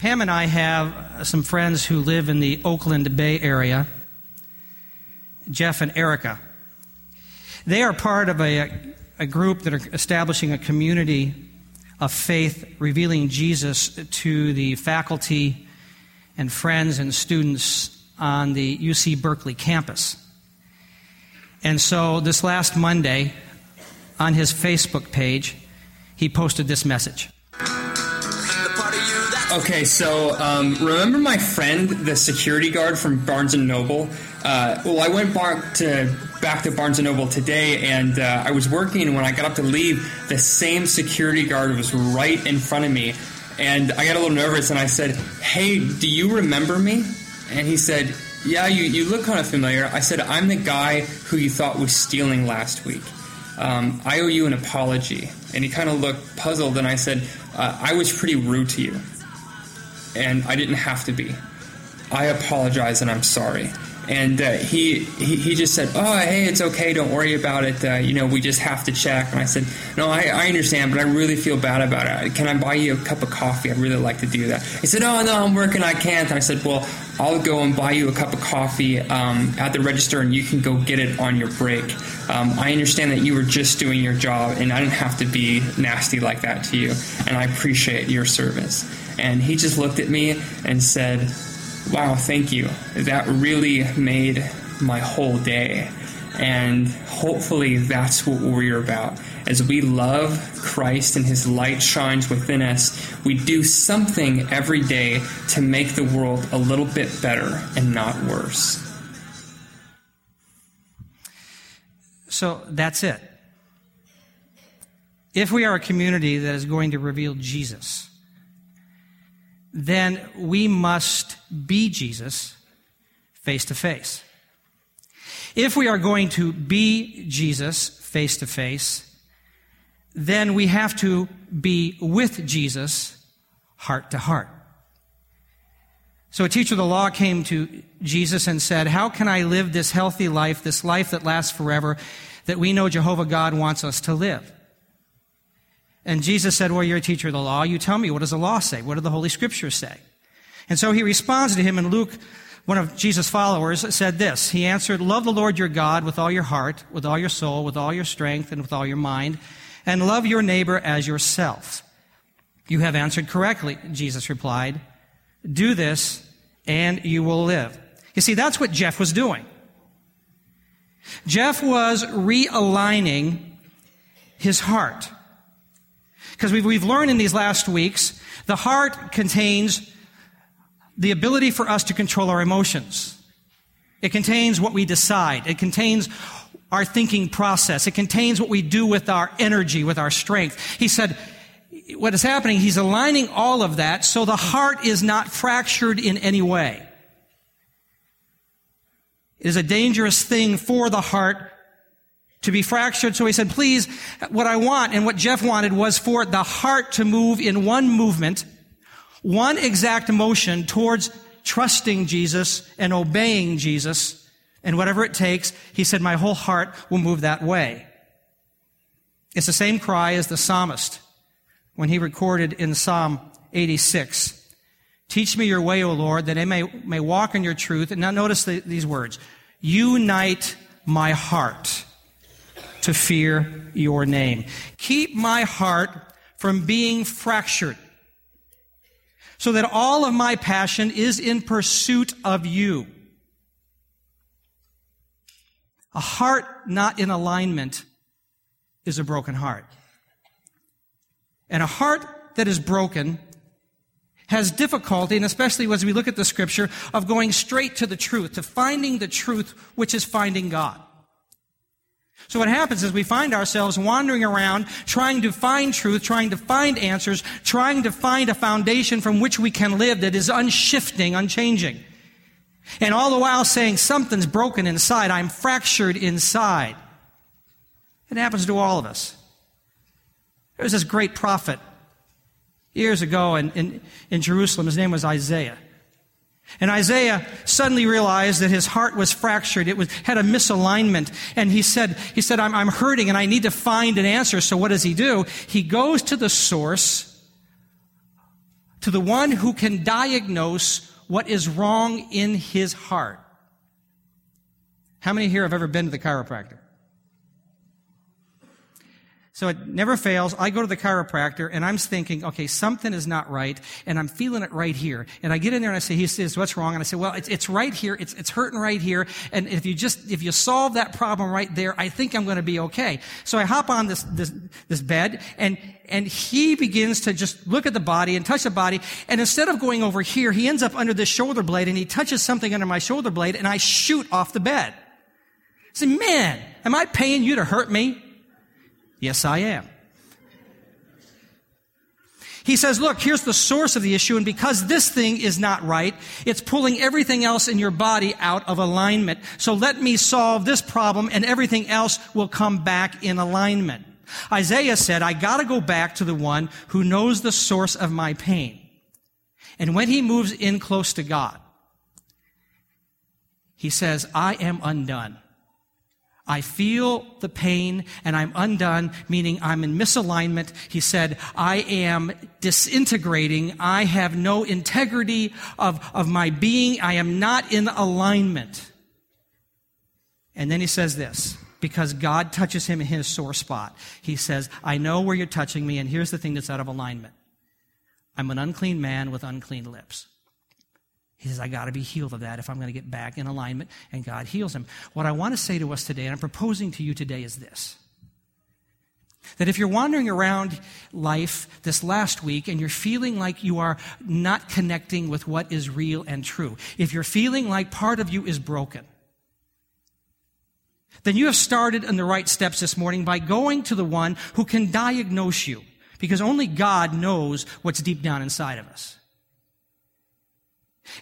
Pam and I have some friends who live in the Oakland Bay area, Jeff and Erica. They are part of a, a group that are establishing a community of faith, revealing Jesus to the faculty and friends and students on the UC Berkeley campus. And so this last Monday, on his Facebook page, he posted this message. Okay, so um, remember my friend, the security guard from Barnes and Noble? Uh, well, I went back to back to Barnes and Noble today, and uh, I was working. And when I got up to leave, the same security guard was right in front of me, and I got a little nervous. And I said, "Hey, do you remember me?" And he said, "Yeah, you, you look kind of familiar." I said, "I'm the guy who you thought was stealing last week. Um, I owe you an apology." And he kind of looked puzzled, and I said, uh, "I was pretty rude to you." And I didn't have to be. I apologize and I'm sorry. And uh, he, he he just said, "Oh, hey, it's okay. Don't worry about it. Uh, you know, we just have to check." And I said, "No, I, I understand, but I really feel bad about it. Can I buy you a cup of coffee? I'd really like to do that." He said, "Oh, no, I'm working. I can't." And I said, "Well, I'll go and buy you a cup of coffee um, at the register, and you can go get it on your break. Um, I understand that you were just doing your job, and I didn't have to be nasty like that to you, and I appreciate your service." And he just looked at me and said, Wow, thank you. That really made my whole day. And hopefully that's what we're about. As we love Christ and his light shines within us, we do something every day to make the world a little bit better and not worse. So that's it. If we are a community that is going to reveal Jesus, then we must be Jesus face to face. If we are going to be Jesus face to face, then we have to be with Jesus heart to heart. So a teacher of the law came to Jesus and said, How can I live this healthy life, this life that lasts forever, that we know Jehovah God wants us to live? And Jesus said, Well, you're a teacher of the law. You tell me, what does the law say? What do the Holy Scriptures say? And so he responds to him and Luke, one of Jesus' followers said this. He answered, Love the Lord your God with all your heart, with all your soul, with all your strength, and with all your mind, and love your neighbor as yourself. You have answered correctly, Jesus replied. Do this, and you will live. You see, that's what Jeff was doing. Jeff was realigning his heart. Because we've, we've learned in these last weeks, the heart contains the ability for us to control our emotions. It contains what we decide. It contains our thinking process. It contains what we do with our energy, with our strength. He said, what is happening, he's aligning all of that so the heart is not fractured in any way. It is a dangerous thing for the heart to be fractured. So he said, please, what I want and what Jeff wanted was for the heart to move in one movement, one exact motion towards trusting Jesus and obeying Jesus. And whatever it takes, he said, my whole heart will move that way. It's the same cry as the psalmist when he recorded in Psalm 86. Teach me your way, O Lord, that I may, may walk in your truth. And now notice the, these words. Unite my heart to fear your name. Keep my heart from being fractured so that all of my passion is in pursuit of you. A heart not in alignment is a broken heart. And a heart that is broken has difficulty, and especially as we look at the scripture, of going straight to the truth, to finding the truth, which is finding God. So what happens is we find ourselves wandering around trying to find truth, trying to find answers, trying to find a foundation from which we can live that is unshifting, unchanging. And all the while saying something's broken inside, I'm fractured inside. It happens to all of us. There was this great prophet years ago in, in, in Jerusalem. His name was Isaiah. And Isaiah suddenly realized that his heart was fractured. It was, had a misalignment. And he said, he said, I'm, I'm hurting and I need to find an answer. So what does he do? He goes to the source to the one who can diagnose what is wrong in his heart. How many here have ever been to the chiropractor? So it never fails. I go to the chiropractor and I'm thinking, okay, something is not right and I'm feeling it right here. And I get in there and I say, he says, what's wrong? And I say, well, it's, it's right here. It's, it's hurting right here. And if you just, if you solve that problem right there, I think I'm going to be okay. So I hop on this, this, this bed and, and he begins to just look at the body and touch the body. And instead of going over here, he ends up under this shoulder blade and he touches something under my shoulder blade and I shoot off the bed. I say, man, am I paying you to hurt me? Yes, I am. He says, look, here's the source of the issue, and because this thing is not right, it's pulling everything else in your body out of alignment. So let me solve this problem, and everything else will come back in alignment. Isaiah said, I gotta go back to the one who knows the source of my pain. And when he moves in close to God, he says, I am undone. I feel the pain and I'm undone, meaning I'm in misalignment. He said, I am disintegrating. I have no integrity of, of my being. I am not in alignment. And then he says this, because God touches him in his sore spot. He says, I know where you're touching me, and here's the thing that's out of alignment. I'm an unclean man with unclean lips. He says, I got to be healed of that if I'm going to get back in alignment, and God heals him. What I want to say to us today, and I'm proposing to you today, is this that if you're wandering around life this last week and you're feeling like you are not connecting with what is real and true, if you're feeling like part of you is broken, then you have started in the right steps this morning by going to the one who can diagnose you, because only God knows what's deep down inside of us.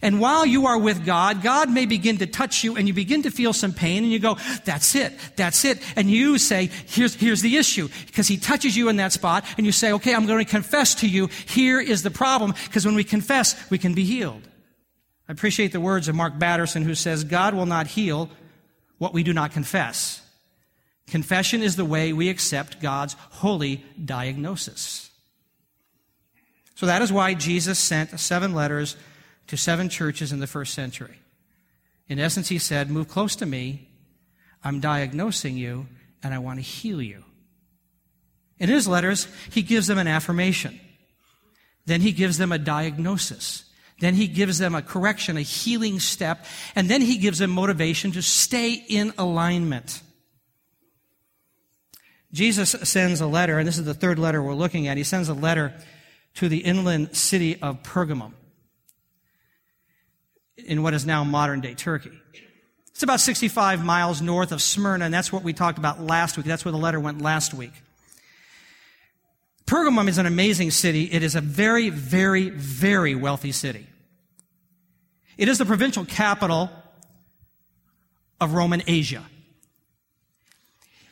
And while you are with God, God may begin to touch you and you begin to feel some pain and you go, that's it, that's it. And you say, here's, here's the issue. Because he touches you in that spot and you say, okay, I'm going to confess to you, here is the problem. Because when we confess, we can be healed. I appreciate the words of Mark Batterson who says, God will not heal what we do not confess. Confession is the way we accept God's holy diagnosis. So that is why Jesus sent seven letters to seven churches in the first century. In essence, he said, Move close to me. I'm diagnosing you, and I want to heal you. In his letters, he gives them an affirmation. Then he gives them a diagnosis. Then he gives them a correction, a healing step. And then he gives them motivation to stay in alignment. Jesus sends a letter, and this is the third letter we're looking at. He sends a letter to the inland city of Pergamum in what is now modern day Turkey. It's about 65 miles north of Smyrna, and that's what we talked about last week. That's where the letter went last week. Pergamum is an amazing city. It is a very, very, very wealthy city. It is the provincial capital of Roman Asia.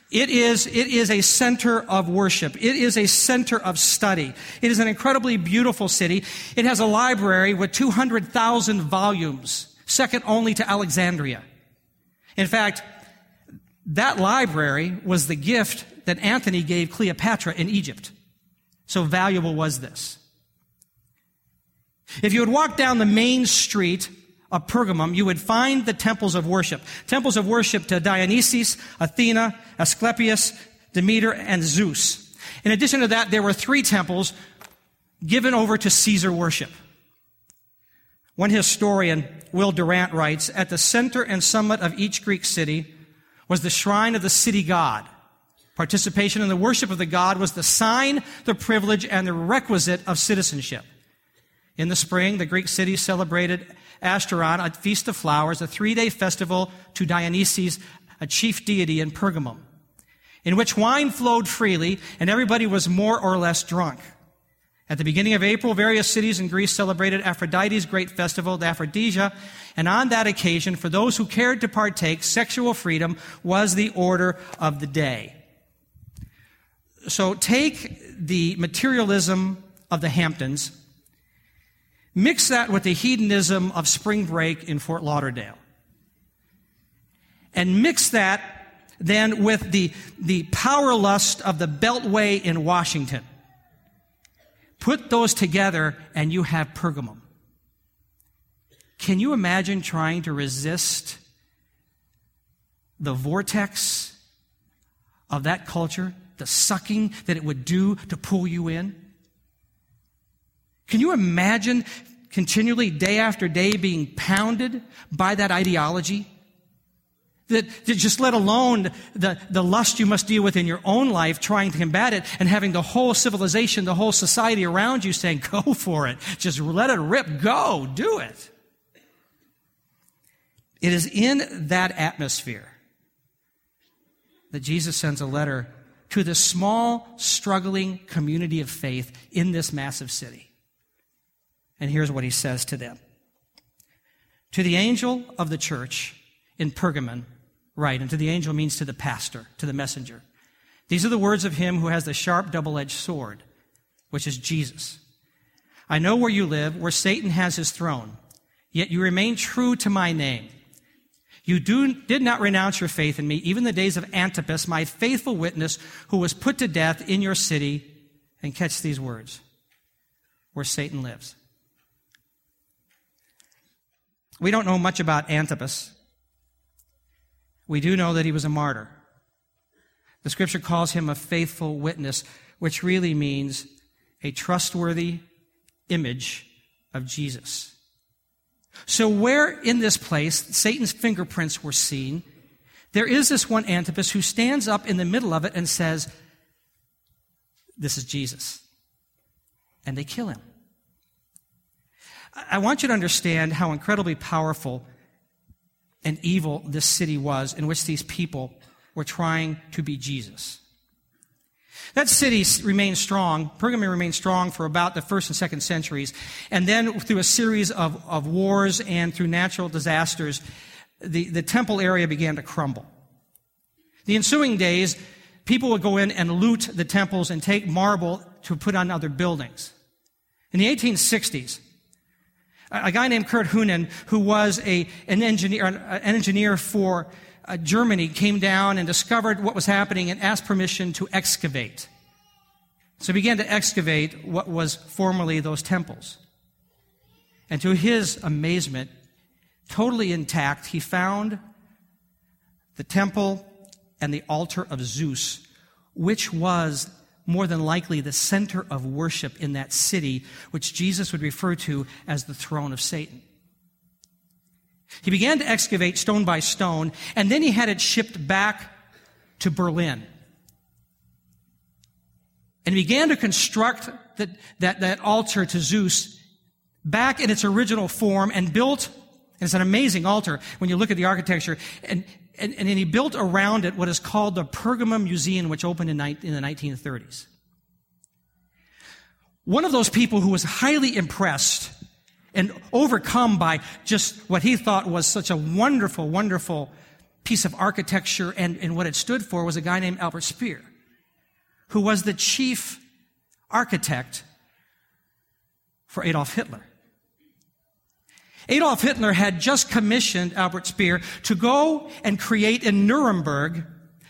It is, it is a center of worship. It is a center of study. It is an incredibly beautiful city. It has a library with 200,000 volumes, second only to Alexandria. In fact, that library was the gift that Anthony gave Cleopatra in Egypt. So valuable was this. If you would walk down the main street of Pergamum, you would find the temples of worship. Temples of worship to Dionysus, Athena, Asclepius, Demeter, and Zeus. In addition to that, there were three temples given over to Caesar worship. One historian, Will Durant, writes, At the center and summit of each Greek city was the shrine of the city god. Participation in the worship of the god was the sign, the privilege, and the requisite of citizenship. In the spring, the Greek city celebrated Ashtaron, a feast of flowers, a three day festival to Dionysus, a chief deity in Pergamum, in which wine flowed freely and everybody was more or less drunk. At the beginning of April, various cities in Greece celebrated Aphrodite's great festival, the Aphrodisia, and on that occasion, for those who cared to partake, sexual freedom was the order of the day. So take the materialism of the Hamptons Mix that with the hedonism of spring break in Fort Lauderdale. And mix that then with the, the power lust of the Beltway in Washington. Put those together and you have Pergamum. Can you imagine trying to resist the vortex of that culture, the sucking that it would do to pull you in? Can you imagine continually, day after day, being pounded by that ideology? That, that, just let alone the, the lust you must deal with in your own life, trying to combat it, and having the whole civilization, the whole society around you saying, go for it. Just let it rip. Go. Do it. It is in that atmosphere that Jesus sends a letter to the small, struggling community of faith in this massive city. And here's what he says to them To the angel of the church in Pergamon, write, and to the angel means to the pastor, to the messenger. These are the words of him who has the sharp double edged sword, which is Jesus. I know where you live, where Satan has his throne, yet you remain true to my name. You do, did not renounce your faith in me, even the days of Antipas, my faithful witness, who was put to death in your city. And catch these words where Satan lives. We don't know much about Antipas. We do know that he was a martyr. The scripture calls him a faithful witness, which really means a trustworthy image of Jesus. So, where in this place Satan's fingerprints were seen, there is this one Antipas who stands up in the middle of it and says, This is Jesus. And they kill him. I want you to understand how incredibly powerful and evil this city was in which these people were trying to be Jesus. That city remained strong, Pergamum remained strong for about the first and second centuries. And then through a series of, of wars and through natural disasters, the, the temple area began to crumble. The ensuing days, people would go in and loot the temples and take marble to put on other buildings. In the 1860s, a guy named Kurt Humann, who was a, an, engineer, an engineer for uh, Germany came down and discovered what was happening and asked permission to excavate. So he began to excavate what was formerly those temples. And to his amazement, totally intact, he found the temple and the altar of Zeus, which was more than likely the center of worship in that city, which Jesus would refer to as the throne of Satan. He began to excavate stone by stone, and then he had it shipped back to Berlin. And he began to construct that, that, that altar to Zeus back in its original form and built, and it's an amazing altar when you look at the architecture, and, and, and he built around it what is called the Pergamum Museum, which opened in, in the 1930s. One of those people who was highly impressed and overcome by just what he thought was such a wonderful, wonderful piece of architecture and, and what it stood for was a guy named Albert Speer, who was the chief architect for Adolf Hitler. Adolf Hitler had just commissioned Albert Speer to go and create in Nuremberg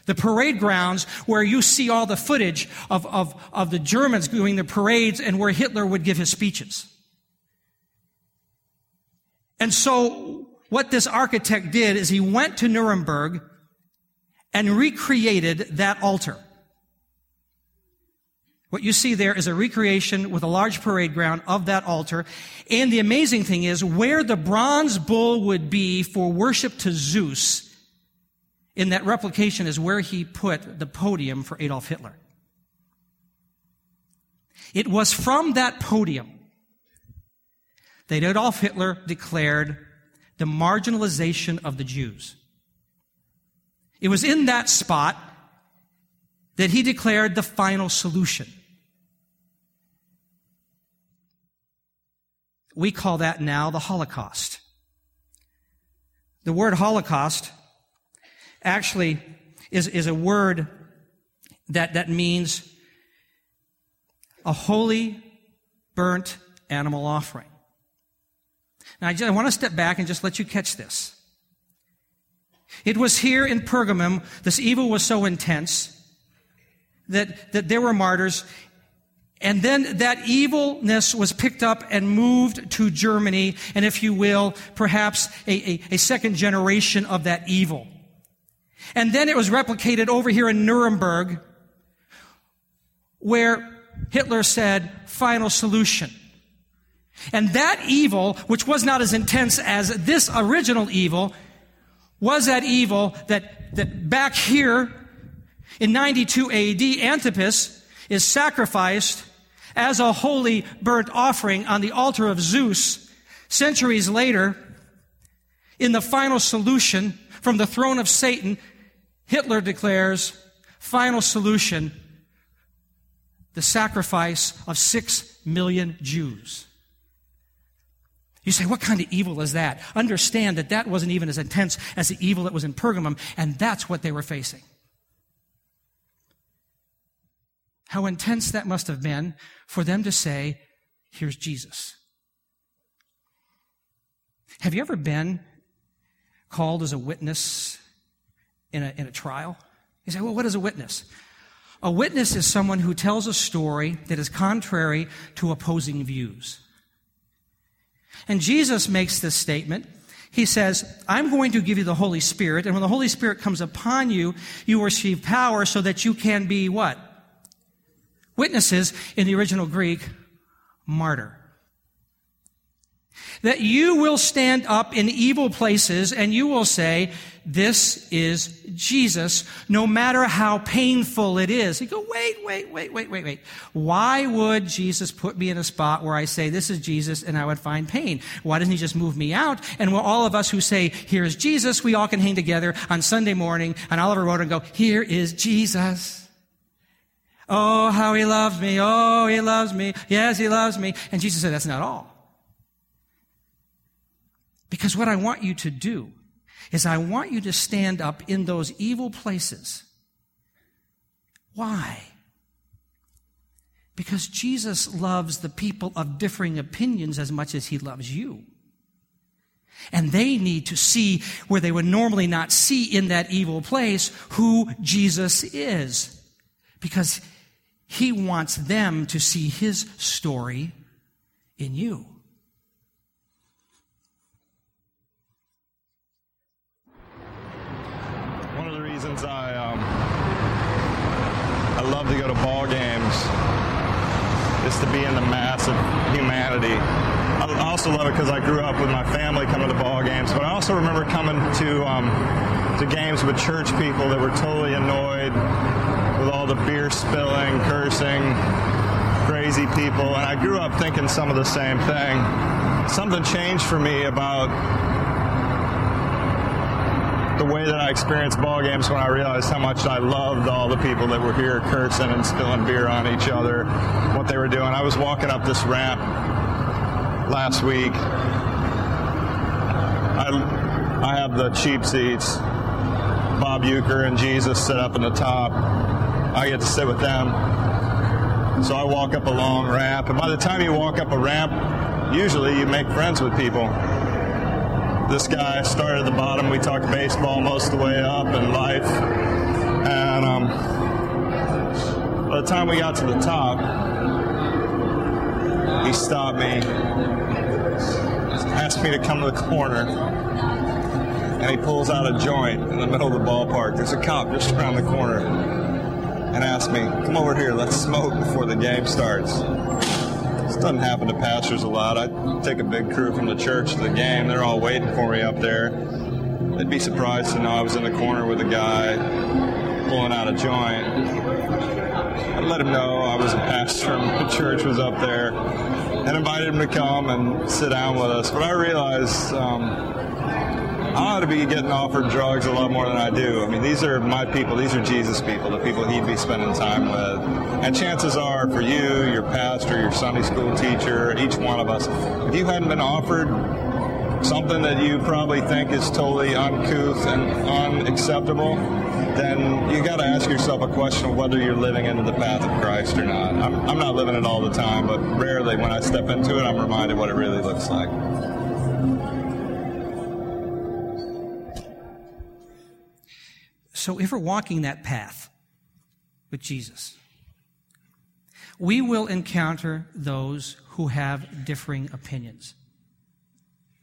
the parade grounds where you see all the footage of, of, of the Germans doing the parades and where Hitler would give his speeches. And so what this architect did is he went to Nuremberg and recreated that altar. What you see there is a recreation with a large parade ground of that altar. And the amazing thing is where the bronze bull would be for worship to Zeus in that replication is where he put the podium for Adolf Hitler. It was from that podium that Adolf Hitler declared the marginalization of the Jews. It was in that spot that he declared the final solution. We call that now the Holocaust. The word Holocaust actually is, is a word that, that means a holy burnt animal offering. Now, I, just, I want to step back and just let you catch this. It was here in Pergamum, this evil was so intense that, that there were martyrs. And then that evilness was picked up and moved to Germany, and if you will, perhaps a, a, a, second generation of that evil. And then it was replicated over here in Nuremberg, where Hitler said, final solution. And that evil, which was not as intense as this original evil, was that evil that, that back here in 92 AD, Antipas is sacrificed as a holy burnt offering on the altar of Zeus. Centuries later, in the final solution from the throne of Satan, Hitler declares, final solution, the sacrifice of six million Jews. You say, what kind of evil is that? Understand that that wasn't even as intense as the evil that was in Pergamum, and that's what they were facing. How intense that must have been for them to say, here's Jesus. Have you ever been called as a witness in a, in a trial? You say, well, what is a witness? A witness is someone who tells a story that is contrary to opposing views. And Jesus makes this statement. He says, I'm going to give you the Holy Spirit, and when the Holy Spirit comes upon you, you receive power so that you can be what? Witnesses in the original Greek, martyr. That you will stand up in evil places and you will say, this is Jesus, no matter how painful it is. You go, wait, wait, wait, wait, wait, wait. Why would Jesus put me in a spot where I say, this is Jesus, and I would find pain? Why doesn't he just move me out? And well, all of us who say, here's Jesus, we all can hang together on Sunday morning on Oliver Road and go, here is Jesus. Oh, how he loves me. Oh, he loves me. Yes, he loves me. And Jesus said, that's not all. Because what I want you to do is I want you to stand up in those evil places. Why? Because Jesus loves the people of differing opinions as much as he loves you. And they need to see where they would normally not see in that evil place who Jesus is. Because he wants them to see His story in you. One of the reasons I um, I love to go to ball games is to be in the mass of humanity. I also love it because I grew up with my family coming to ball games, but I also remember coming to um, to games with church people that were totally annoyed with all the beer spilling, cursing, crazy people. And I grew up thinking some of the same thing. Something changed for me about the way that I experienced ball games when I realized how much I loved all the people that were here cursing and spilling beer on each other, what they were doing. I was walking up this ramp last week. I, I have the cheap seats. Bob Uecker and Jesus sit up in the top. I get to sit with them. So I walk up a long ramp, and by the time you walk up a ramp, usually you make friends with people. This guy started at the bottom. We talked baseball most of the way up and life. And um, by the time we got to the top, he stopped me, asked me to come to the corner, and he pulls out a joint in the middle of the ballpark. There's a cop just around the corner and asked me, Come over here, let's smoke before the game starts. This doesn't happen to pastors a lot. I take a big crew from the church to the game. They're all waiting for me up there. They'd be surprised to know I was in the corner with a guy pulling out a joint. I let him know I was a pastor and the church was up there and invited him to come and sit down with us. But I realized um, I ought to be getting offered drugs a lot more than I do. I mean, these are my people. These are Jesus people, the people he'd be spending time with. And chances are for you, your pastor, your Sunday school teacher, each one of us, if you hadn't been offered something that you probably think is totally uncouth and unacceptable, then you got to ask yourself a question of whether you're living into the path of Christ or not. I'm, I'm not living it all the time, but rarely when I step into it, I'm reminded what it really looks like. So if we're walking that path with Jesus, we will encounter those who have differing opinions.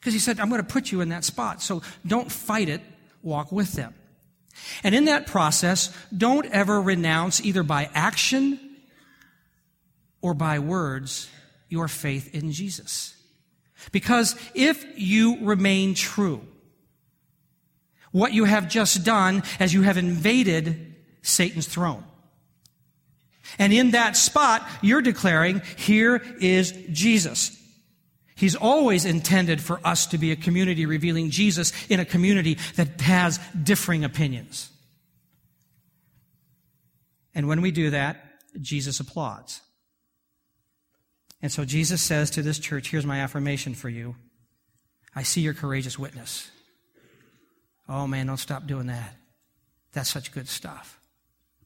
Because he said, I'm going to put you in that spot. So don't fight it, walk with them. And in that process, don't ever renounce either by action or by words your faith in Jesus. Because if you remain true, what you have just done as you have invaded Satan's throne. And in that spot, you're declaring, here is Jesus. He's always intended for us to be a community revealing Jesus in a community that has differing opinions. And when we do that, Jesus applauds. And so Jesus says to this church, Here's my affirmation for you. I see your courageous witness. Oh man, don't stop doing that. That's such good stuff.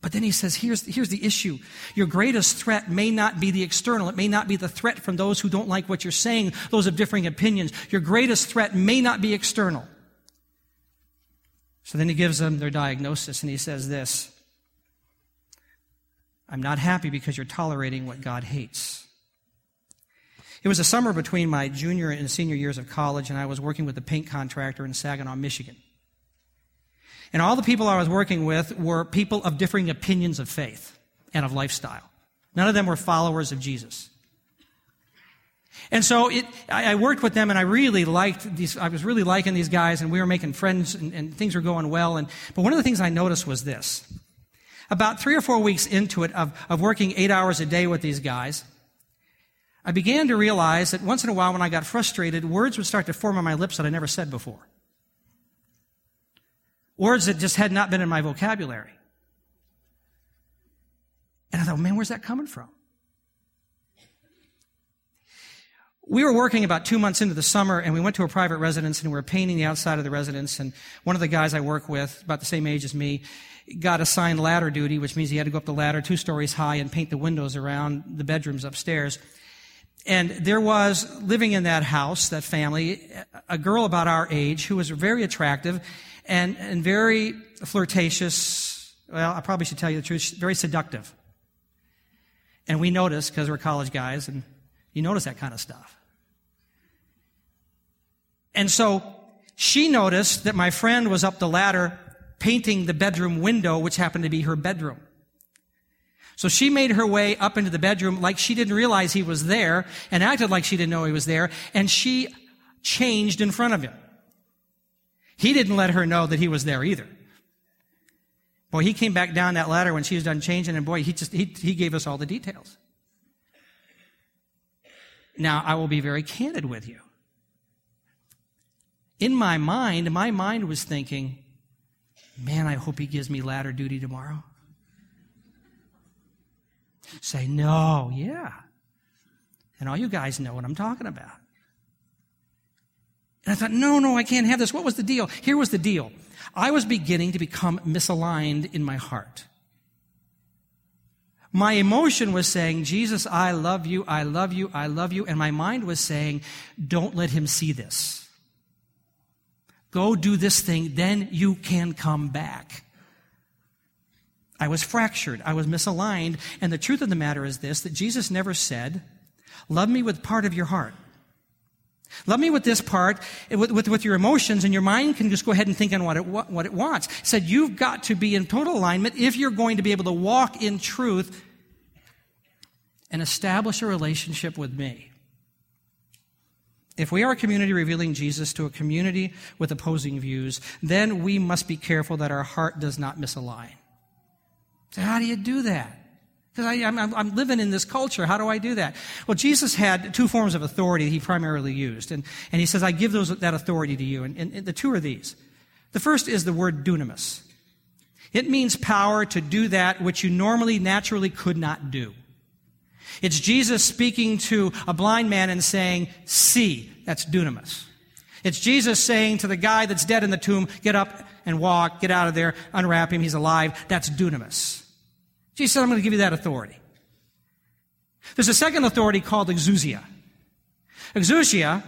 But then he says, here's, here's the issue. Your greatest threat may not be the external. It may not be the threat from those who don't like what you're saying, those of differing opinions. Your greatest threat may not be external. So then he gives them their diagnosis and he says this I'm not happy because you're tolerating what God hates. It was a summer between my junior and senior years of college, and I was working with a paint contractor in Saginaw, Michigan. And all the people I was working with were people of differing opinions of faith and of lifestyle. None of them were followers of Jesus. And so it, I, worked with them and I really liked these, I was really liking these guys and we were making friends and, and things were going well. And, but one of the things I noticed was this. About three or four weeks into it of, of working eight hours a day with these guys, I began to realize that once in a while when I got frustrated, words would start to form on my lips that I never said before. Words that just had not been in my vocabulary. And I thought, man, where's that coming from? We were working about two months into the summer and we went to a private residence and we were painting the outside of the residence. And one of the guys I work with, about the same age as me, got assigned ladder duty, which means he had to go up the ladder two stories high and paint the windows around the bedrooms upstairs. And there was living in that house, that family, a girl about our age who was very attractive and, and very flirtatious. Well, I probably should tell you the truth, very seductive. And we noticed, because we're college guys, and you notice that kind of stuff. And so she noticed that my friend was up the ladder painting the bedroom window, which happened to be her bedroom. So she made her way up into the bedroom like she didn't realize he was there and acted like she didn't know he was there, and she changed in front of him. He didn't let her know that he was there either. Boy, he came back down that ladder when she was done changing, and boy, he just he, he gave us all the details. Now, I will be very candid with you. In my mind, my mind was thinking, man, I hope he gives me ladder duty tomorrow. Say, no, yeah. And all you guys know what I'm talking about. And I thought, no, no, I can't have this. What was the deal? Here was the deal. I was beginning to become misaligned in my heart. My emotion was saying, Jesus, I love you, I love you, I love you. And my mind was saying, don't let him see this. Go do this thing, then you can come back. I was fractured. I was misaligned. And the truth of the matter is this that Jesus never said, Love me with part of your heart. Love me with this part, with, with, with, your emotions, and your mind can just go ahead and think on what it, what, what it wants. Said, You've got to be in total alignment if you're going to be able to walk in truth and establish a relationship with me. If we are a community revealing Jesus to a community with opposing views, then we must be careful that our heart does not misalign. So, how do you do that? Because I'm, I'm, living in this culture. How do I do that? Well, Jesus had two forms of authority he primarily used. And, and he says, I give those, that authority to you. And, and, and the two are these. The first is the word dunamis. It means power to do that which you normally, naturally could not do. It's Jesus speaking to a blind man and saying, see. That's dunamis. It's Jesus saying to the guy that's dead in the tomb, get up and walk, get out of there, unwrap him, he's alive. That's dunamis. Jesus said, I'm going to give you that authority. There's a second authority called exousia. Exousia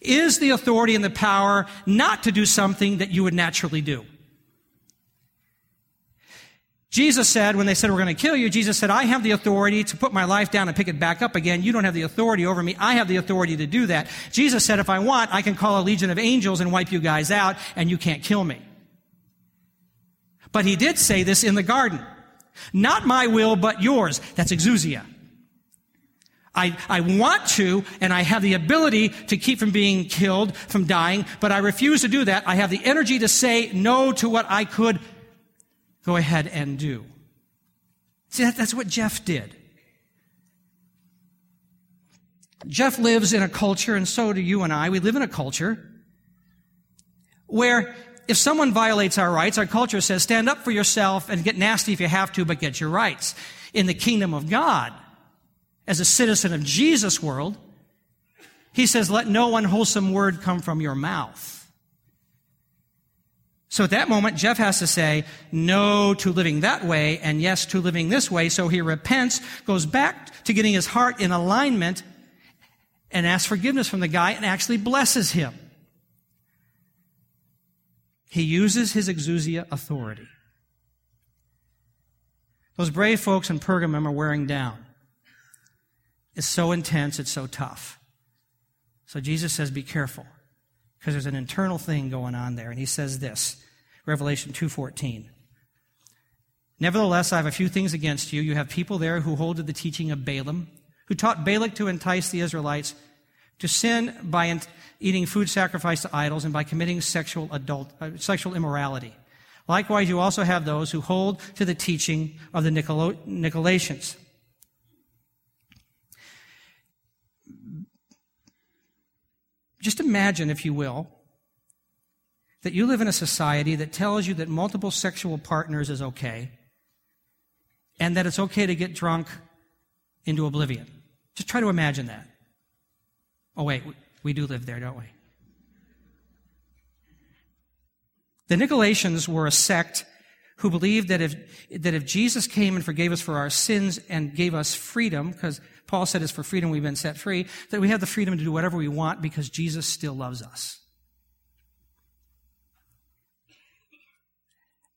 is the authority and the power not to do something that you would naturally do. Jesus said, when they said, we're going to kill you, Jesus said, I have the authority to put my life down and pick it back up again. You don't have the authority over me. I have the authority to do that. Jesus said, if I want, I can call a legion of angels and wipe you guys out and you can't kill me. But he did say this in the garden. Not my will, but yours. That's exousia. I, I want to, and I have the ability to keep from being killed, from dying, but I refuse to do that. I have the energy to say no to what I could go ahead and do. See, that, that's what Jeff did. Jeff lives in a culture, and so do you and I. We live in a culture where if someone violates our rights, our culture says, stand up for yourself and get nasty if you have to, but get your rights. In the kingdom of God, as a citizen of Jesus' world, he says, let no unwholesome word come from your mouth. So at that moment, Jeff has to say no to living that way and yes to living this way. So he repents, goes back to getting his heart in alignment and asks forgiveness from the guy and actually blesses him. He uses his exousia authority. Those brave folks in Pergamum are wearing down. It's so intense, it's so tough. So Jesus says, be careful because there's an internal thing going on there. And he says this, Revelation 2.14. Nevertheless, I have a few things against you. You have people there who hold to the teaching of Balaam, who taught Balak to entice the Israelites to sin by eating food sacrificed to idols and by committing sexual, adult, uh, sexual immorality. Likewise, you also have those who hold to the teaching of the Nicolaitans. Just imagine, if you will, that you live in a society that tells you that multiple sexual partners is okay and that it's okay to get drunk into oblivion. Just try to imagine that. Oh, wait, we do live there, don't we? The Nicolaitans were a sect who believed that if, that if Jesus came and forgave us for our sins and gave us freedom, because Paul said it's for freedom we've been set free, that we have the freedom to do whatever we want because Jesus still loves us.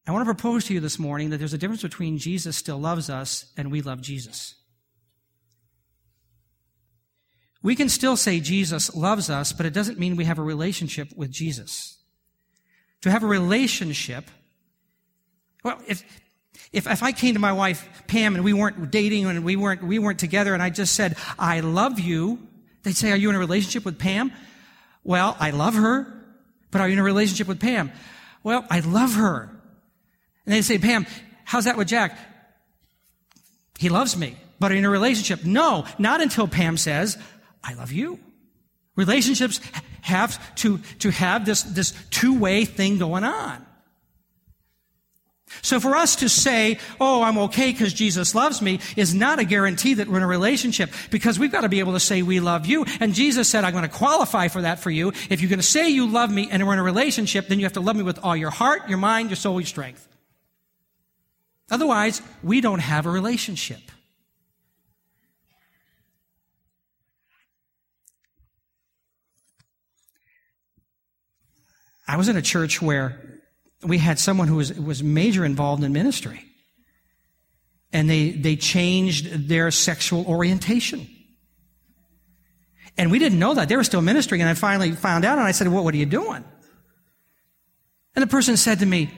I want to propose to you this morning that there's a difference between Jesus still loves us and we love Jesus. We can still say Jesus loves us, but it doesn't mean we have a relationship with Jesus. To have a relationship, well, if, if, if I came to my wife, Pam, and we weren't dating and we weren't, we weren't together and I just said, I love you, they'd say, are you in a relationship with Pam? Well, I love her, but are you in a relationship with Pam? Well, I love her. And they'd say, Pam, how's that with Jack? He loves me, but are in a relationship, no, not until Pam says, I love you. Relationships have to, to have this, this two-way thing going on. So for us to say, oh, I'm okay because Jesus loves me is not a guarantee that we're in a relationship because we've got to be able to say we love you. And Jesus said, I'm going to qualify for that for you. If you're going to say you love me and we're in a relationship, then you have to love me with all your heart, your mind, your soul, your strength. Otherwise, we don't have a relationship. I was in a church where we had someone who was, was major involved in ministry. And they, they changed their sexual orientation. And we didn't know that. They were still ministering. And I finally found out and I said, well, what are you doing? And the person said to me,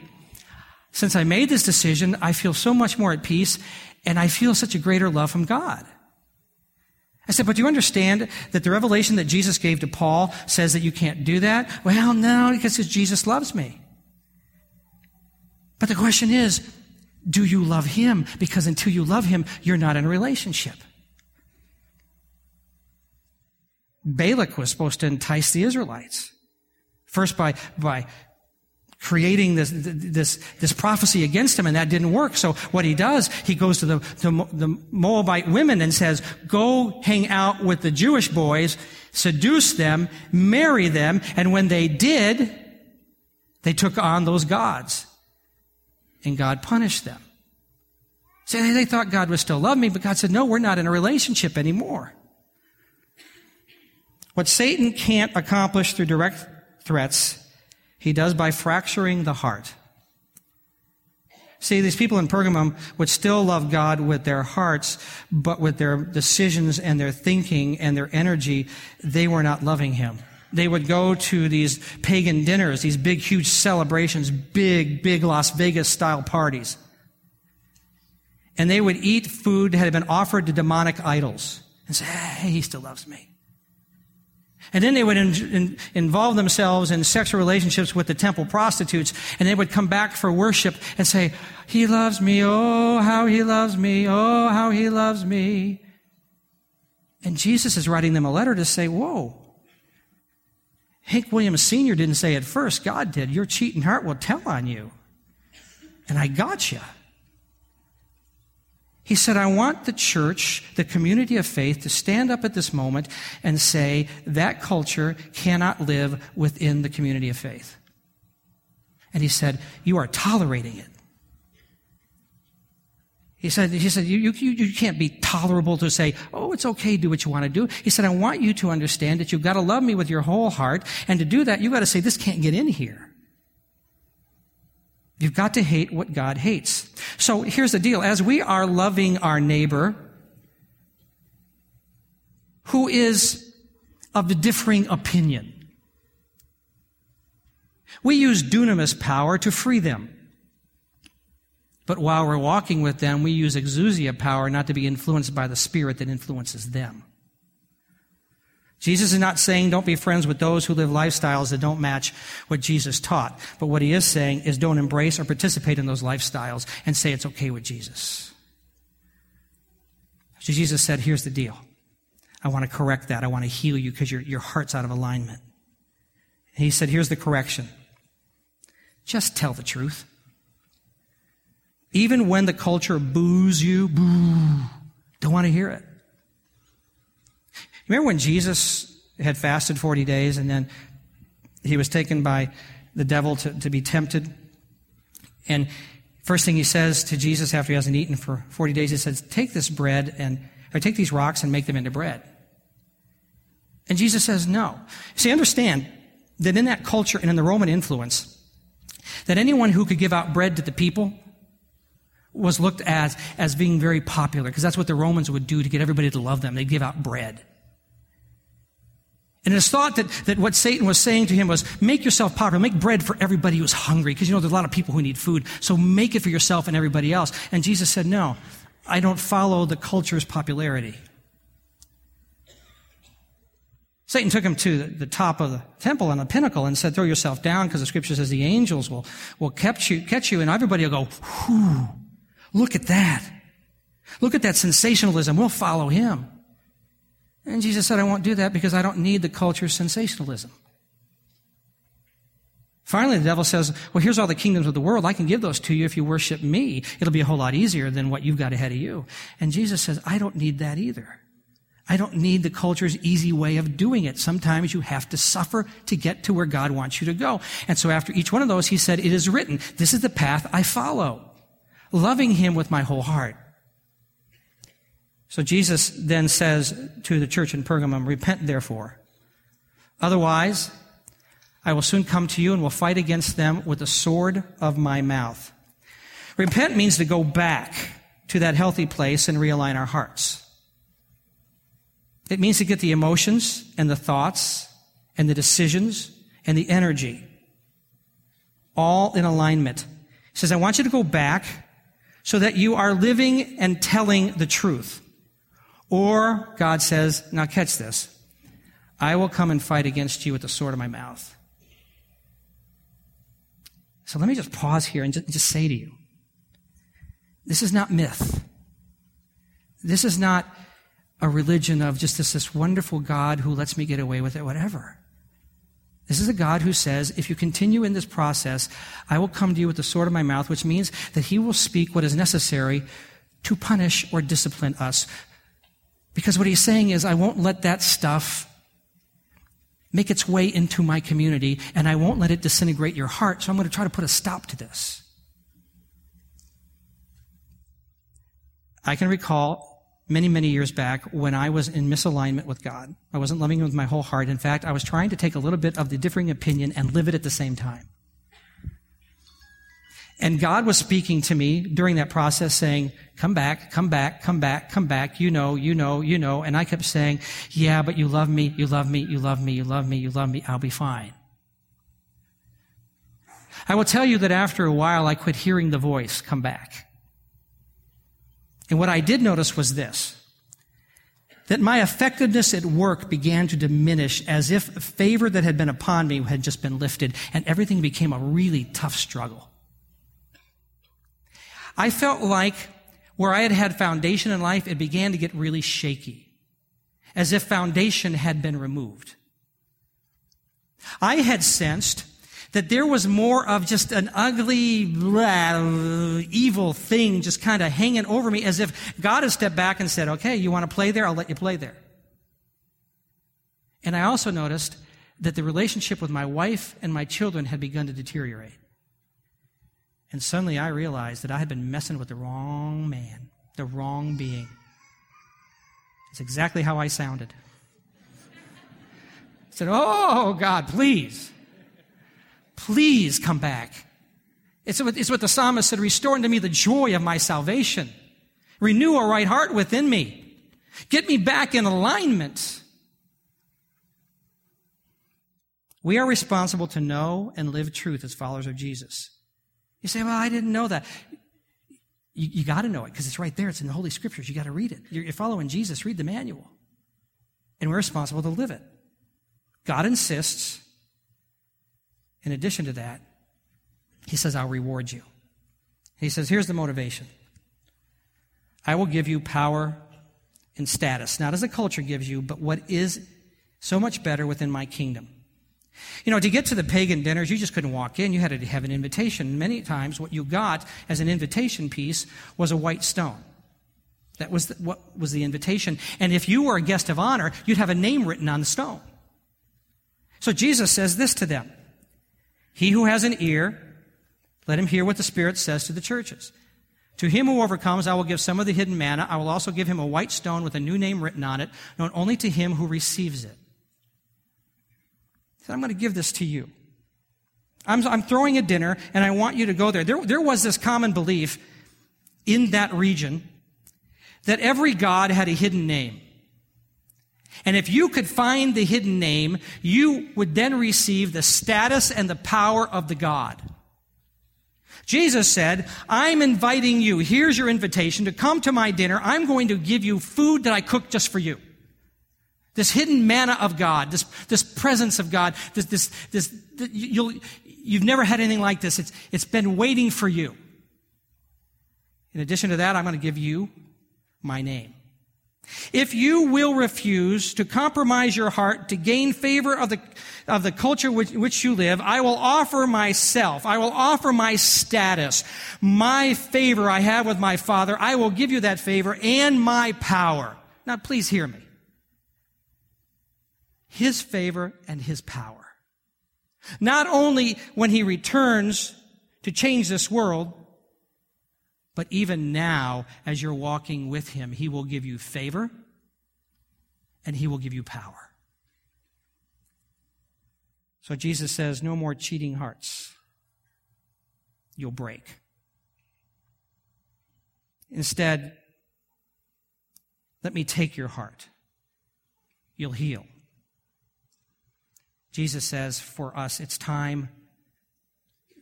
since I made this decision, I feel so much more at peace and I feel such a greater love from God. I said, but do you understand that the revelation that Jesus gave to Paul says that you can't do that? Well, no, because Jesus loves me. But the question is, do you love him? Because until you love him, you're not in a relationship. Balak was supposed to entice the Israelites. First by, by creating this, this, this prophecy against him, and that didn't work. So what he does, he goes to the, the, the Moabite women and says, go hang out with the Jewish boys, seduce them, marry them, and when they did, they took on those gods. And God punished them. See, they thought God would still love me, but God said, no, we're not in a relationship anymore. What Satan can't accomplish through direct threats, he does by fracturing the heart. See, these people in Pergamum would still love God with their hearts, but with their decisions and their thinking and their energy, they were not loving Him. They would go to these pagan dinners, these big, huge celebrations, big, big Las Vegas style parties. And they would eat food that had been offered to demonic idols and say, hey, he still loves me. And then they would in, in, involve themselves in sexual relationships with the temple prostitutes, and they would come back for worship and say, He loves me, oh, how He loves me, oh, how He loves me. And Jesus is writing them a letter to say, Whoa. Hank Williams Sr. didn't say it first, God did. Your cheating heart will tell on you. And I got you. He said, I want the church, the community of faith, to stand up at this moment and say that culture cannot live within the community of faith. And he said, You are tolerating it. He said, he said you, you, you can't be tolerable to say, oh, it's okay, do what you want to do. He said, I want you to understand that you've got to love me with your whole heart. And to do that, you've got to say, this can't get in here. You've got to hate what God hates. So here's the deal. As we are loving our neighbor, who is of the differing opinion, we use dunamis power to free them. But while we're walking with them, we use exousia power not to be influenced by the spirit that influences them. Jesus is not saying don't be friends with those who live lifestyles that don't match what Jesus taught. But what he is saying is don't embrace or participate in those lifestyles and say it's okay with Jesus. So Jesus said, here's the deal. I want to correct that. I want to heal you because your, your heart's out of alignment. And he said, here's the correction. Just tell the truth. Even when the culture boos you, boo, don't want to hear it. Remember when Jesus had fasted 40 days and then he was taken by the devil to, to be tempted? And first thing he says to Jesus after he hasn't eaten for 40 days, he says, Take this bread and, or take these rocks and make them into bread. And Jesus says, No. See, understand that in that culture and in the Roman influence, that anyone who could give out bread to the people was looked at as being very popular because that's what the Romans would do to get everybody to love them. They'd give out bread. And it's thought that, that what Satan was saying to him was, make yourself popular, make bread for everybody who's hungry, because you know there's a lot of people who need food, so make it for yourself and everybody else. And Jesus said, no, I don't follow the culture's popularity. Satan took him to the top of the temple on the pinnacle and said, throw yourself down, because the scripture says the angels will, will catch you, catch you, and everybody will go, whew, look at that. Look at that sensationalism. We'll follow him. And Jesus said, I won't do that because I don't need the culture's sensationalism. Finally, the devil says, Well, here's all the kingdoms of the world. I can give those to you if you worship me. It'll be a whole lot easier than what you've got ahead of you. And Jesus says, I don't need that either. I don't need the culture's easy way of doing it. Sometimes you have to suffer to get to where God wants you to go. And so after each one of those, he said, It is written, this is the path I follow, loving him with my whole heart. So Jesus then says to the church in Pergamum, Repent therefore. Otherwise, I will soon come to you and will fight against them with the sword of my mouth. Repent means to go back to that healthy place and realign our hearts. It means to get the emotions and the thoughts and the decisions and the energy all in alignment. He says, I want you to go back so that you are living and telling the truth. Or God says, now catch this. I will come and fight against you with the sword of my mouth. So let me just pause here and just, just say to you this is not myth. This is not a religion of just this, this wonderful God who lets me get away with it, whatever. This is a God who says, if you continue in this process, I will come to you with the sword of my mouth, which means that he will speak what is necessary to punish or discipline us because what he's saying is, I won't let that stuff make its way into my community, and I won't let it disintegrate your heart, so I'm going to try to put a stop to this. I can recall many, many years back when I was in misalignment with God. I wasn't loving Him with my whole heart. In fact, I was trying to take a little bit of the differing opinion and live it at the same time. And God was speaking to me during that process saying, come back, come back, come back, come back. You know, you know, you know. And I kept saying, yeah, but you love me, you love me, you love me, you love me, you love me. I'll be fine. I will tell you that after a while, I quit hearing the voice come back. And what I did notice was this that my effectiveness at work began to diminish as if a favor that had been upon me had just been lifted, and everything became a really tough struggle. I felt like where I had had foundation in life, it began to get really shaky, as if foundation had been removed. I had sensed that there was more of just an ugly, blah, evil thing just kind of hanging over me, as if God had stepped back and said, okay, you want to play there? I'll let you play there. And I also noticed that the relationship with my wife and my children had begun to deteriorate. And suddenly I realized that I had been messing with the wrong man, the wrong being. It's exactly how I sounded. I said, Oh, God, please, please come back. It's what, it's what the psalmist said Restore unto me the joy of my salvation, renew a right heart within me, get me back in alignment. We are responsible to know and live truth as followers of Jesus. You say, well, I didn't know that. You, you got to know it because it's right there. It's in the Holy Scriptures. You got to read it. You're, you're following Jesus. Read the manual. And we're responsible to live it. God insists, in addition to that, He says, I'll reward you. He says, here's the motivation I will give you power and status, not as the culture gives you, but what is so much better within my kingdom. You know, to get to the pagan dinners, you just couldn't walk in. You had to have an invitation. Many times, what you got as an invitation piece was a white stone. That was the, what was the invitation. And if you were a guest of honor, you'd have a name written on the stone. So Jesus says this to them He who has an ear, let him hear what the Spirit says to the churches. To him who overcomes, I will give some of the hidden manna. I will also give him a white stone with a new name written on it, known only to him who receives it said, I'm going to give this to you. I'm, I'm throwing a dinner and I want you to go there. there. There was this common belief in that region that every God had a hidden name. And if you could find the hidden name, you would then receive the status and the power of the God. Jesus said, I'm inviting you. Here's your invitation to come to my dinner. I'm going to give you food that I cooked just for you. This hidden manna of God, this, this presence of God, this, this, this, you'll, you've never had anything like this. It's, it's been waiting for you. In addition to that, I'm going to give you my name. If you will refuse to compromise your heart to gain favor of the, of the culture which, which you live, I will offer myself. I will offer my status, my favor I have with my Father. I will give you that favor and my power. Now, please hear me his favor and his power. Not only when he returns to change this world, but even now, as you're walking with him, he will give you favor and he will give you power. So Jesus says, No more cheating hearts. You'll break. Instead, let me take your heart. You'll heal. Jesus says for us, it's time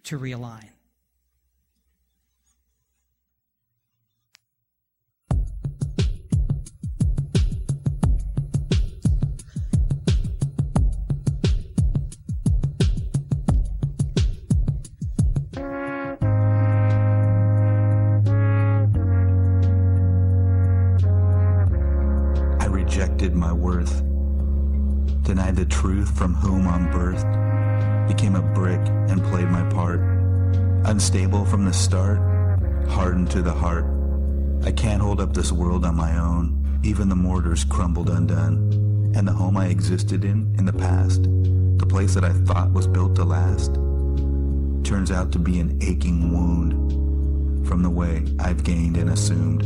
to realign. My worth denied the truth from whom I'm birthed, became a brick and played my part. Unstable from the start, hardened to the heart. I can't hold up this world on my own. Even the mortars crumbled undone. And the home I existed in, in the past, the place that I thought was built to last, turns out to be an aching wound from the way I've gained and assumed.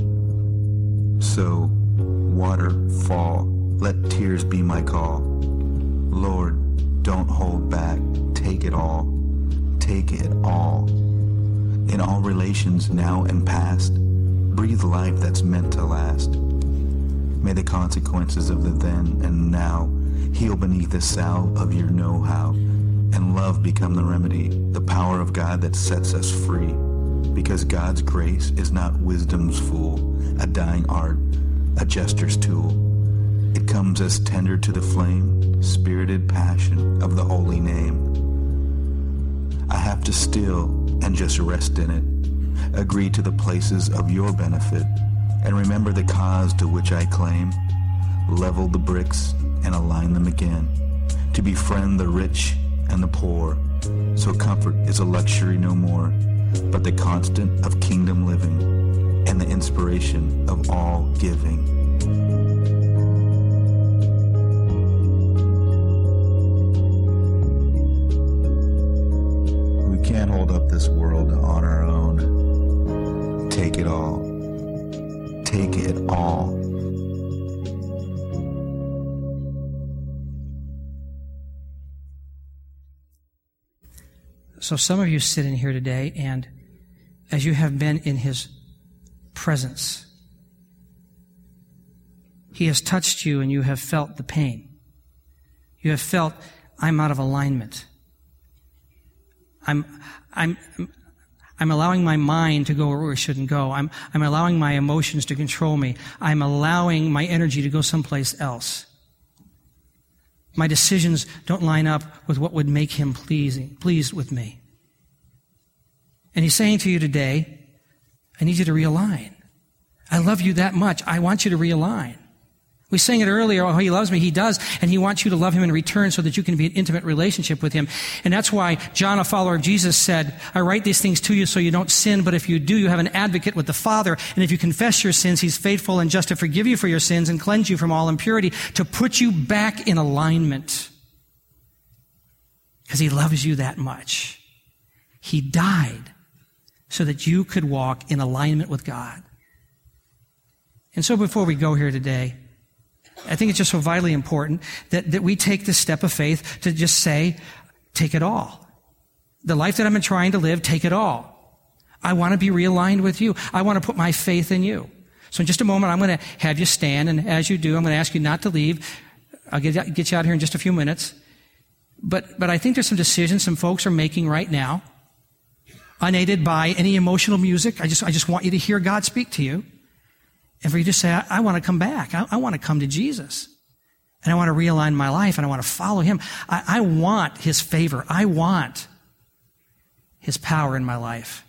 So, water, fall, let tears be my call. Lord, don't hold back. Take it all. Take it all. in all relations now and past. Breathe life that's meant to last. May the consequences of the then and now heal beneath the salve of your know-how, and love become the remedy, the power of God that sets us free. Because God's grace is not wisdom's fool, a dying art, a jester's tool. It comes as tender to the flame, spirited passion of the holy name. I have to still and just rest in it, agree to the places of your benefit, and remember the cause to which I claim, level the bricks and align them again, to befriend the rich and the poor, so comfort is a luxury no more, but the constant of kingdom living and the inspiration of all giving. We can't hold up this world on our own. Take it all. Take it all. So some of you sit in here today, and as you have been in His presence, He has touched you and you have felt the pain. You have felt, I'm out of alignment. I'm, I'm, I'm allowing my mind to go where it shouldn't go. I'm, I'm allowing my emotions to control me. I'm allowing my energy to go someplace else. My decisions don't line up with what would make him pleasing, pleased with me. And he's saying to you today, I need you to realign. I love you that much. I want you to realign. We sang it earlier, oh, he loves me. He does. And he wants you to love him in return so that you can be in intimate relationship with him. And that's why John, a follower of Jesus, said, I write these things to you so you don't sin, but if you do, you have an advocate with the Father. And if you confess your sins, he's faithful and just to forgive you for your sins and cleanse you from all impurity, to put you back in alignment. Because he loves you that much. He died so that you could walk in alignment with God. And so before we go here today, I think it's just so vitally important that, that we take this step of faith to just say, take it all. The life that I've been trying to live, take it all. I want to be realigned with you. I want to put my faith in you. So in just a moment, I'm going to have you stand, and as you do, I'm going to ask you not to leave. I'll get, get you out here in just a few minutes. But, but I think there's some decisions some folks are making right now, unaided by any emotional music. I just, I just want you to hear God speak to you. And for you to say, I, I want to come back. I, I, want to come to Jesus. And I want to realign my life and I want to follow him. I, I want his favor. I want his power in my life.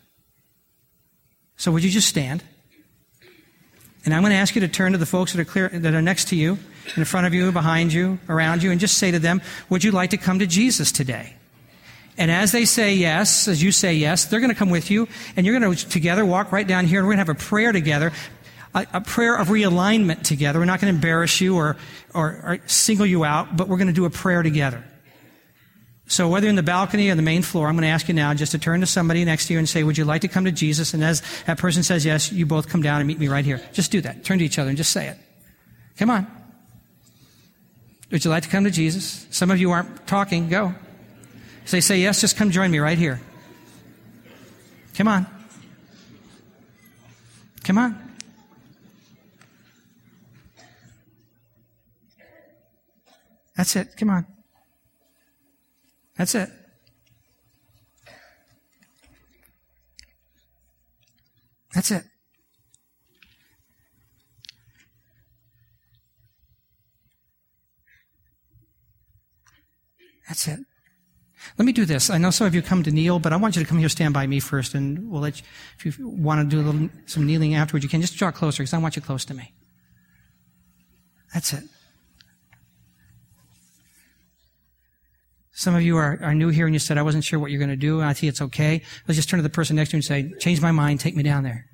So would you just stand? And I'm going to ask you to turn to the folks that are clear, that are next to you, in front of you, behind you, around you, and just say to them, would you like to come to Jesus today? And as they say yes, as you say yes, they're going to come with you, and you're going to together walk right down here, and we're going to have a prayer together a, a prayer of realignment together. We're not going to embarrass you or, or, or single you out, but we're going to do a prayer together. So whether in the balcony or the main floor, I'm going to ask you now just to turn to somebody next to you and say, would you like to come to Jesus? And as that person says yes, you both come down and meet me right here. Just do that. Turn to each other and just say it. Come on. Would you like to come to Jesus? Some of you aren't talking. Go. Say, say yes, just come join me right here. Come on. Come on. That's it. Come on. That's it. That's it. That's it. Let me do this. I know some of you come to kneel, but I want you to come here, stand by me first, and we'll let you, if you want to do a little, some kneeling afterwards, you can just draw closer because I want you close to me. That's it. Some of you are, are new here and you said, I wasn't sure what you're going to do. And I think it's okay. Let's just turn to the person next to you and say, change my mind. Take me down there.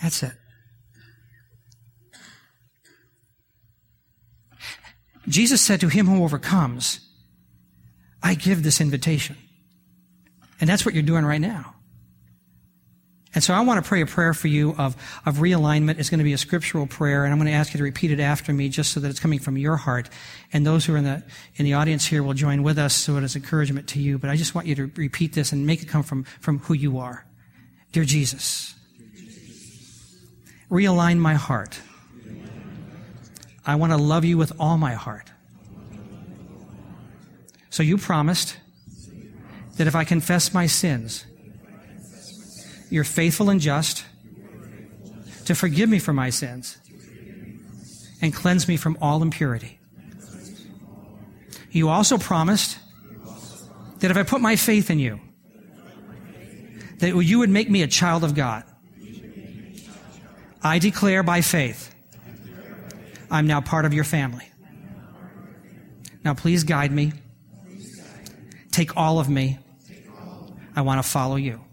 That's it. Jesus said to him who overcomes, I give this invitation. And that's what you're doing right now. And so I want to pray a prayer for you of, of realignment. It's going to be a scriptural prayer, and I'm going to ask you to repeat it after me just so that it's coming from your heart. And those who are in the, in the audience here will join with us so it is encouragement to you. But I just want you to repeat this and make it come from, from who you are. Dear Jesus, realign my heart. I want to love you with all my heart. So you promised that if I confess my sins, you're faithful and just to forgive me for my sins and cleanse me from all impurity. You also promised that if I put my faith in you, that you would make me a child of God. I declare by faith, I'm now part of your family. Now please guide me. Take all of me. I want to follow you.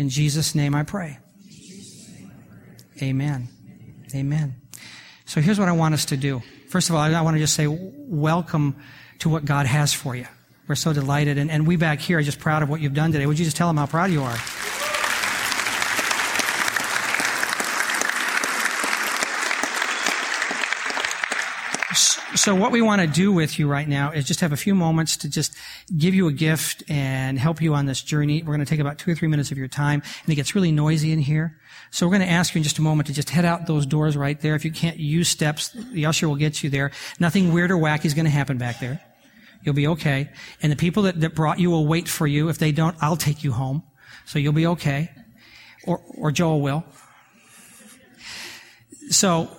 In Jesus' name I pray. Amen. Amen. So here's what I want us to do. First of all, I want to just say welcome to what God has for you. We're so delighted. And, and we back here are just proud of what you've done today. Would you just tell them how proud you are? So what we want to do with you right now is just have a few moments to just give you a gift and help you on this journey. We're going to take about two or three minutes of your time and it gets really noisy in here. So we're going to ask you in just a moment to just head out those doors right there. If you can't use steps, the usher will get you there. Nothing weird or wacky is going to happen back there. You'll be okay. And the people that, that brought you will wait for you. If they don't, I'll take you home. So you'll be okay. Or, or Joel will. So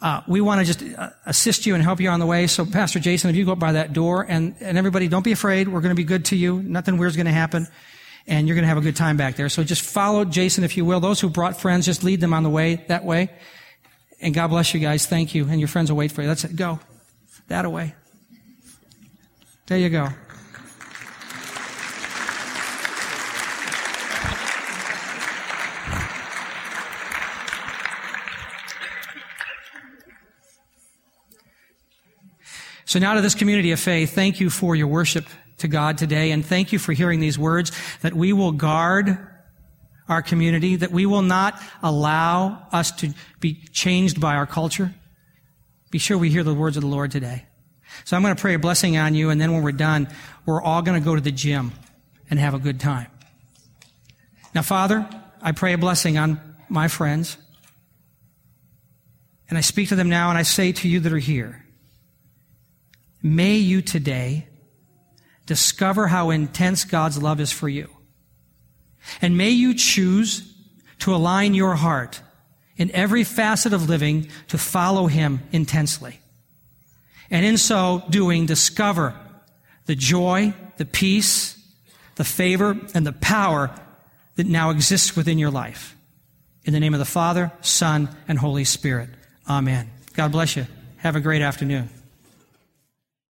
uh, we want to just uh, assist you and help you on the way. So, Pastor Jason, if you go up by that door, and, and everybody, don't be afraid. We're going to be good to you. Nothing weird's going to happen. And you're going to have a good time back there. So just follow Jason, if you will. Those who brought friends, just lead them on the way that way. And God bless you guys. Thank you. And your friends will wait for you. That's it. Go. That away. There you go. So now to this community of faith, thank you for your worship to God today, and thank you for hearing these words, that we will guard our community, that we will not allow us to be changed by our culture. Be sure we hear the words of the Lord today. So I'm going to pray a blessing on you, and then when we're done, we're all going to go to the gym and have a good time. Now, Father, I pray a blessing on my friends, and I speak to them now, and I say to you that are here, May you today discover how intense God's love is for you. And may you choose to align your heart in every facet of living to follow Him intensely. And in so doing, discover the joy, the peace, the favor, and the power that now exists within your life. In the name of the Father, Son, and Holy Spirit. Amen. God bless you. Have a great afternoon.